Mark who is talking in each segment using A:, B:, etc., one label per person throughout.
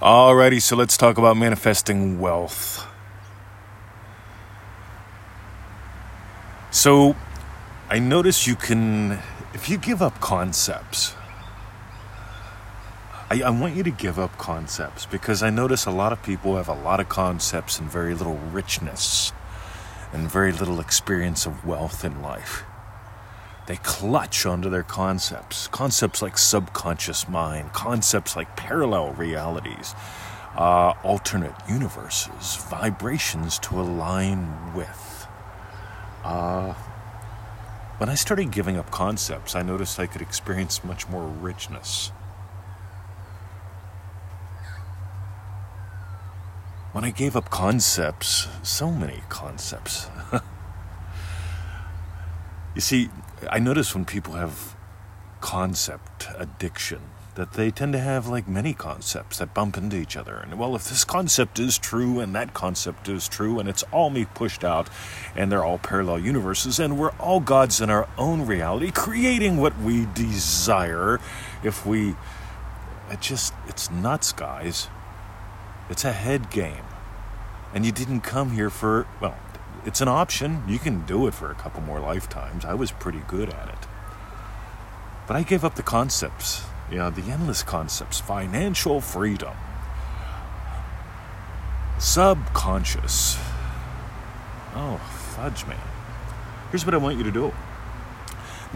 A: Alrighty, so let's talk about manifesting wealth. So, I notice you can, if you give up concepts, I, I, want you to give up concepts because I notice a lot of people have a lot of concepts and very little richness and very little experience of wealth in life. They clutch onto their concepts. Concepts like subconscious mind, concepts like parallel realities, uh, alternate universes, vibrations to align with. Uh, when I started giving up concepts, I noticed I could experience much more richness. When I gave up concepts, so many concepts. you see, I notice when people have concept addiction that they tend to have like many concepts that bump into each other. And well, if this concept is true and that concept is true and it's all me pushed out and they're all parallel universes and we're all gods in our own reality, creating what we desire, if we. It just, it's nuts, guys. It's a head game. And you didn't come here for, well, it's an option. You can do it for a couple more lifetimes. I was pretty good at it. But I gave up the concepts, you know, the endless concepts financial freedom, subconscious. Oh, fudge me. Here's what I want you to do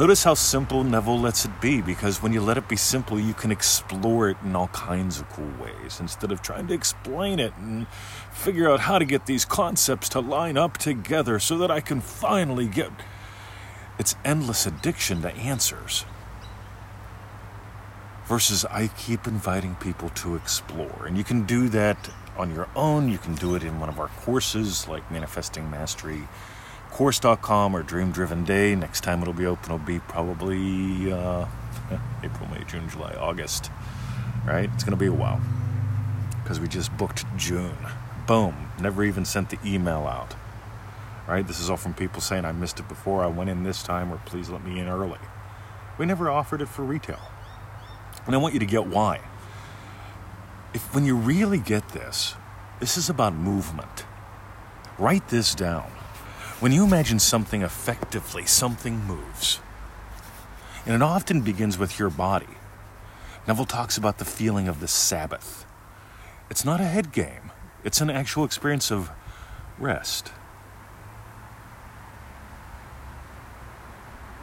A: Notice how simple Neville lets it be because when you let it be simple, you can explore it in all kinds of cool ways instead of trying to explain it and figure out how to get these concepts to line up together so that I can finally get its endless addiction to answers. Versus, I keep inviting people to explore. And you can do that on your own, you can do it in one of our courses like Manifesting Mastery course.com or Dream Driven Day. Next time it'll be open will be probably uh, April, May, June, July, August. Right? It's going to be a while because we just booked June. Boom. Never even sent the email out. Right? This is all from people saying I missed it before. I went in this time, or please let me in early. We never offered it for retail. And I want you to get why. If when you really get this, this is about movement. Write this down. When you imagine something effectively, something moves. And it often begins with your body. Neville talks about the feeling of the Sabbath. It's not a head game, it's an actual experience of rest.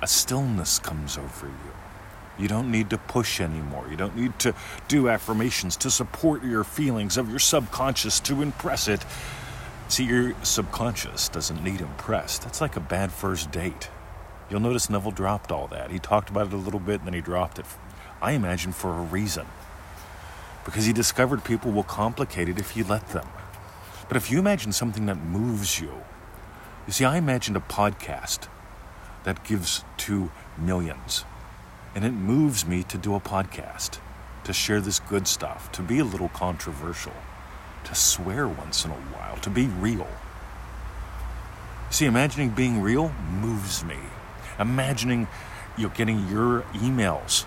A: A stillness comes over you. You don't need to push anymore. You don't need to do affirmations to support your feelings of your subconscious to impress it. See, your subconscious doesn't need impressed. That's like a bad first date. You'll notice Neville dropped all that. He talked about it a little bit and then he dropped it. I imagine for a reason. Because he discovered people will complicate it if you let them. But if you imagine something that moves you, you see, I imagined a podcast that gives to millions. And it moves me to do a podcast, to share this good stuff, to be a little controversial to swear once in a while, to be real. See, imagining being real moves me. Imagining you are getting your emails.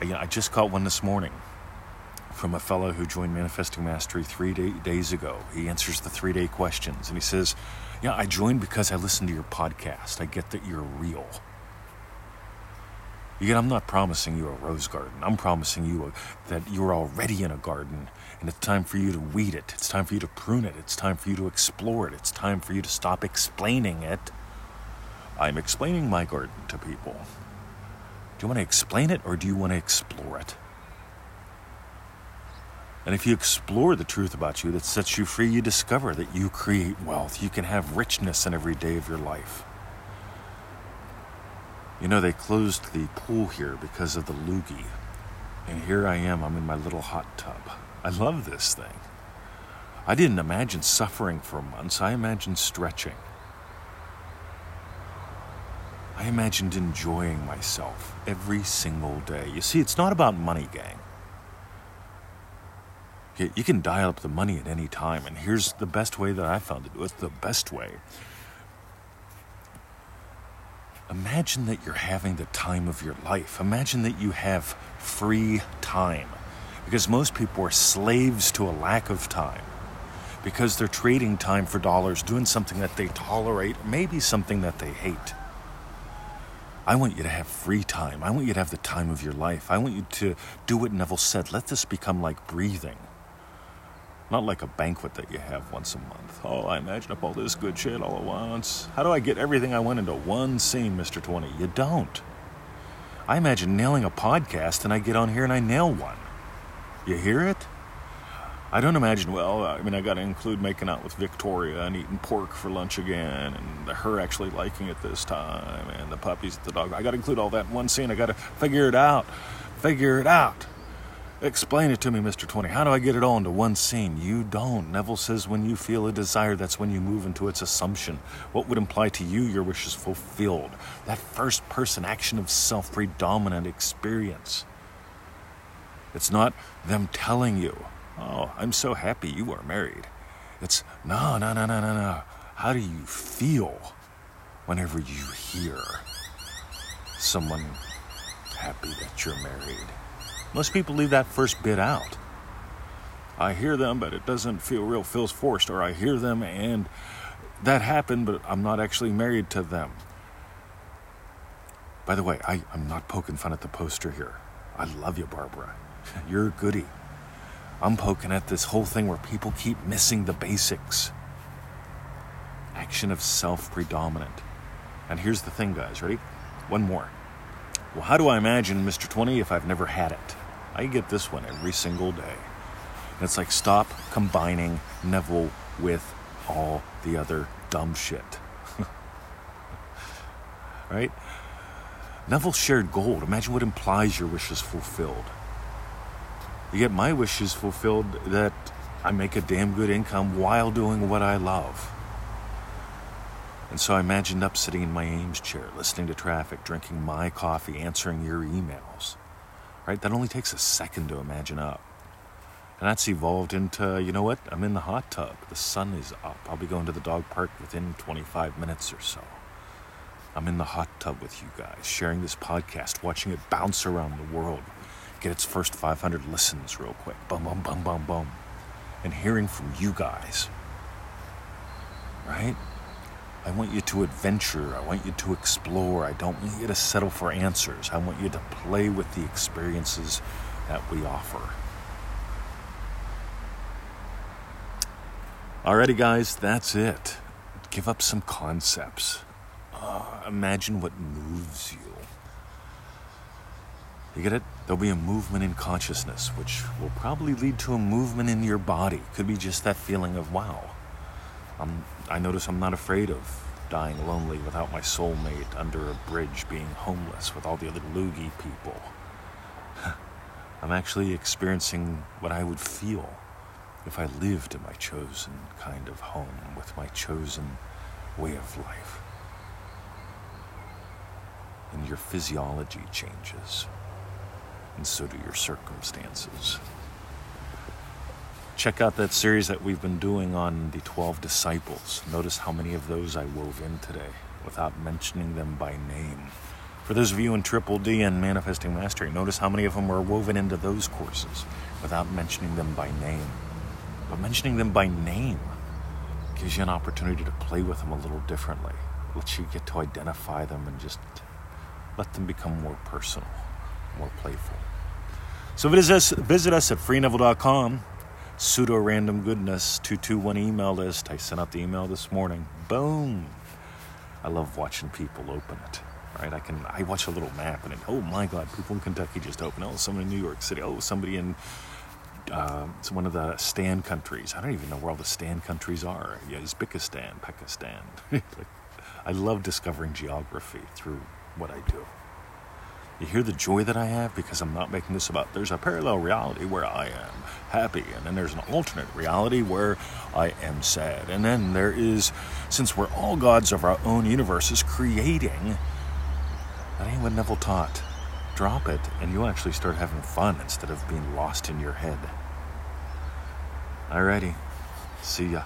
A: I just got one this morning from a fellow who joined Manifesting Mastery three day, days ago. He answers the three day questions and he says, Yeah, I joined because I listened to your podcast. I get that you're real. Yet I'm not promising you a rose garden. I'm promising you a, that you're already in a garden and it's time for you to weed it. It's time for you to prune it. It's time for you to explore it. It's time for you to stop explaining it. I'm explaining my garden to people. Do you want to explain it or do you want to explore it? And if you explore the truth about you that sets you free, you discover that you create wealth. You can have richness in every day of your life. You know, they closed the pool here because of the loogie. And here I am, I'm in my little hot tub. I love this thing. I didn't imagine suffering for months, I imagined stretching. I imagined enjoying myself every single day. You see, it's not about money, gang. You can dial up the money at any time, and here's the best way that I found to do it the best way Imagine that you're having the time of your life. Imagine that you have free time. Because most people are slaves to a lack of time. Because they're trading time for dollars, doing something that they tolerate, maybe something that they hate. I want you to have free time. I want you to have the time of your life. I want you to do what Neville said. Let this become like breathing. Not like a banquet that you have once a month. Oh, I imagine up all this good shit all at once. How do I get everything I want into one scene, Mr. 20? You don't. I imagine nailing a podcast and I get on here and I nail one. You hear it? I don't imagine, well, I mean, I got to include making out with Victoria and eating pork for lunch again, and her actually liking it this time, and the puppies, at the dog. I got to include all that in one scene. I got to figure it out. Figure it out. Explain it to me, Mr. 20. How do I get it all into one scene? You don't. Neville says when you feel a desire, that's when you move into its assumption. What would imply to you your wish is fulfilled? That first person action of self predominant experience. It's not them telling you Oh, I'm so happy you are married. It's no, no, no, no, no, no. How do you feel whenever you hear someone happy that you're married? Most people leave that first bit out. I hear them, but it doesn't feel real, feels forced, or I hear them and that happened, but I'm not actually married to them. By the way, I, I'm not poking fun at the poster here. I love you, Barbara. You're a goody. I'm poking at this whole thing where people keep missing the basics. Action of self predominant. And here's the thing, guys. Ready? One more. Well, how do I imagine Mr. 20 if I've never had it? I get this one every single day. And it's like stop combining Neville with all the other dumb shit. right? Neville shared gold. Imagine what implies your wish is fulfilled to get my wishes fulfilled that I make a damn good income while doing what I love. And so I imagined up sitting in my Eames chair, listening to traffic, drinking my coffee, answering your emails. Right? That only takes a second to imagine up. And that's evolved into, you know what? I'm in the hot tub. The sun is up. I'll be going to the dog park within 25 minutes or so. I'm in the hot tub with you guys, sharing this podcast, watching it bounce around the world, get its first 500 listens real quick. Boom, boom, boom, boom, boom. And hearing from you guys. Right? I want you to adventure. I want you to explore. I don't want you to settle for answers. I want you to play with the experiences that we offer. Alrighty, guys, that's it. Give up some concepts. Uh, imagine what moves you. You get it? There'll be a movement in consciousness, which will probably lead to a movement in your body. Could be just that feeling of, wow, I'm, I notice I'm not afraid of dying lonely without my soulmate under a bridge being homeless with all the other loogie people. I'm actually experiencing what I would feel if I lived in my chosen kind of home with my chosen way of life. And your physiology changes and so do your circumstances. Check out that series that we've been doing on the 12 disciples. Notice how many of those I wove in today without mentioning them by name. For those of you in Triple D and Manifesting Mastery, notice how many of them were woven into those courses without mentioning them by name. But mentioning them by name gives you an opportunity to play with them a little differently. Lets you get to identify them and just let them become more personal more playful. So visit us, visit us at freeneville.com. Pseudo random goodness 221 email list. I sent out the email this morning. Boom. I love watching people open it. Right? I can I watch a little map and it, oh my god, people in Kentucky just opened. Oh, somebody in New York City. Oh, somebody in uh, one of the stand countries. I don't even know where all the stand countries are. Yeah, Uzbekistan, Pakistan. I love discovering geography through what I do. You hear the joy that I have because I'm not making this about there's a parallel reality where I am happy, and then there's an alternate reality where I am sad. And then there is, since we're all gods of our own universes, creating. That ain't what Neville taught. Drop it, and you'll actually start having fun instead of being lost in your head. Alrighty. See ya.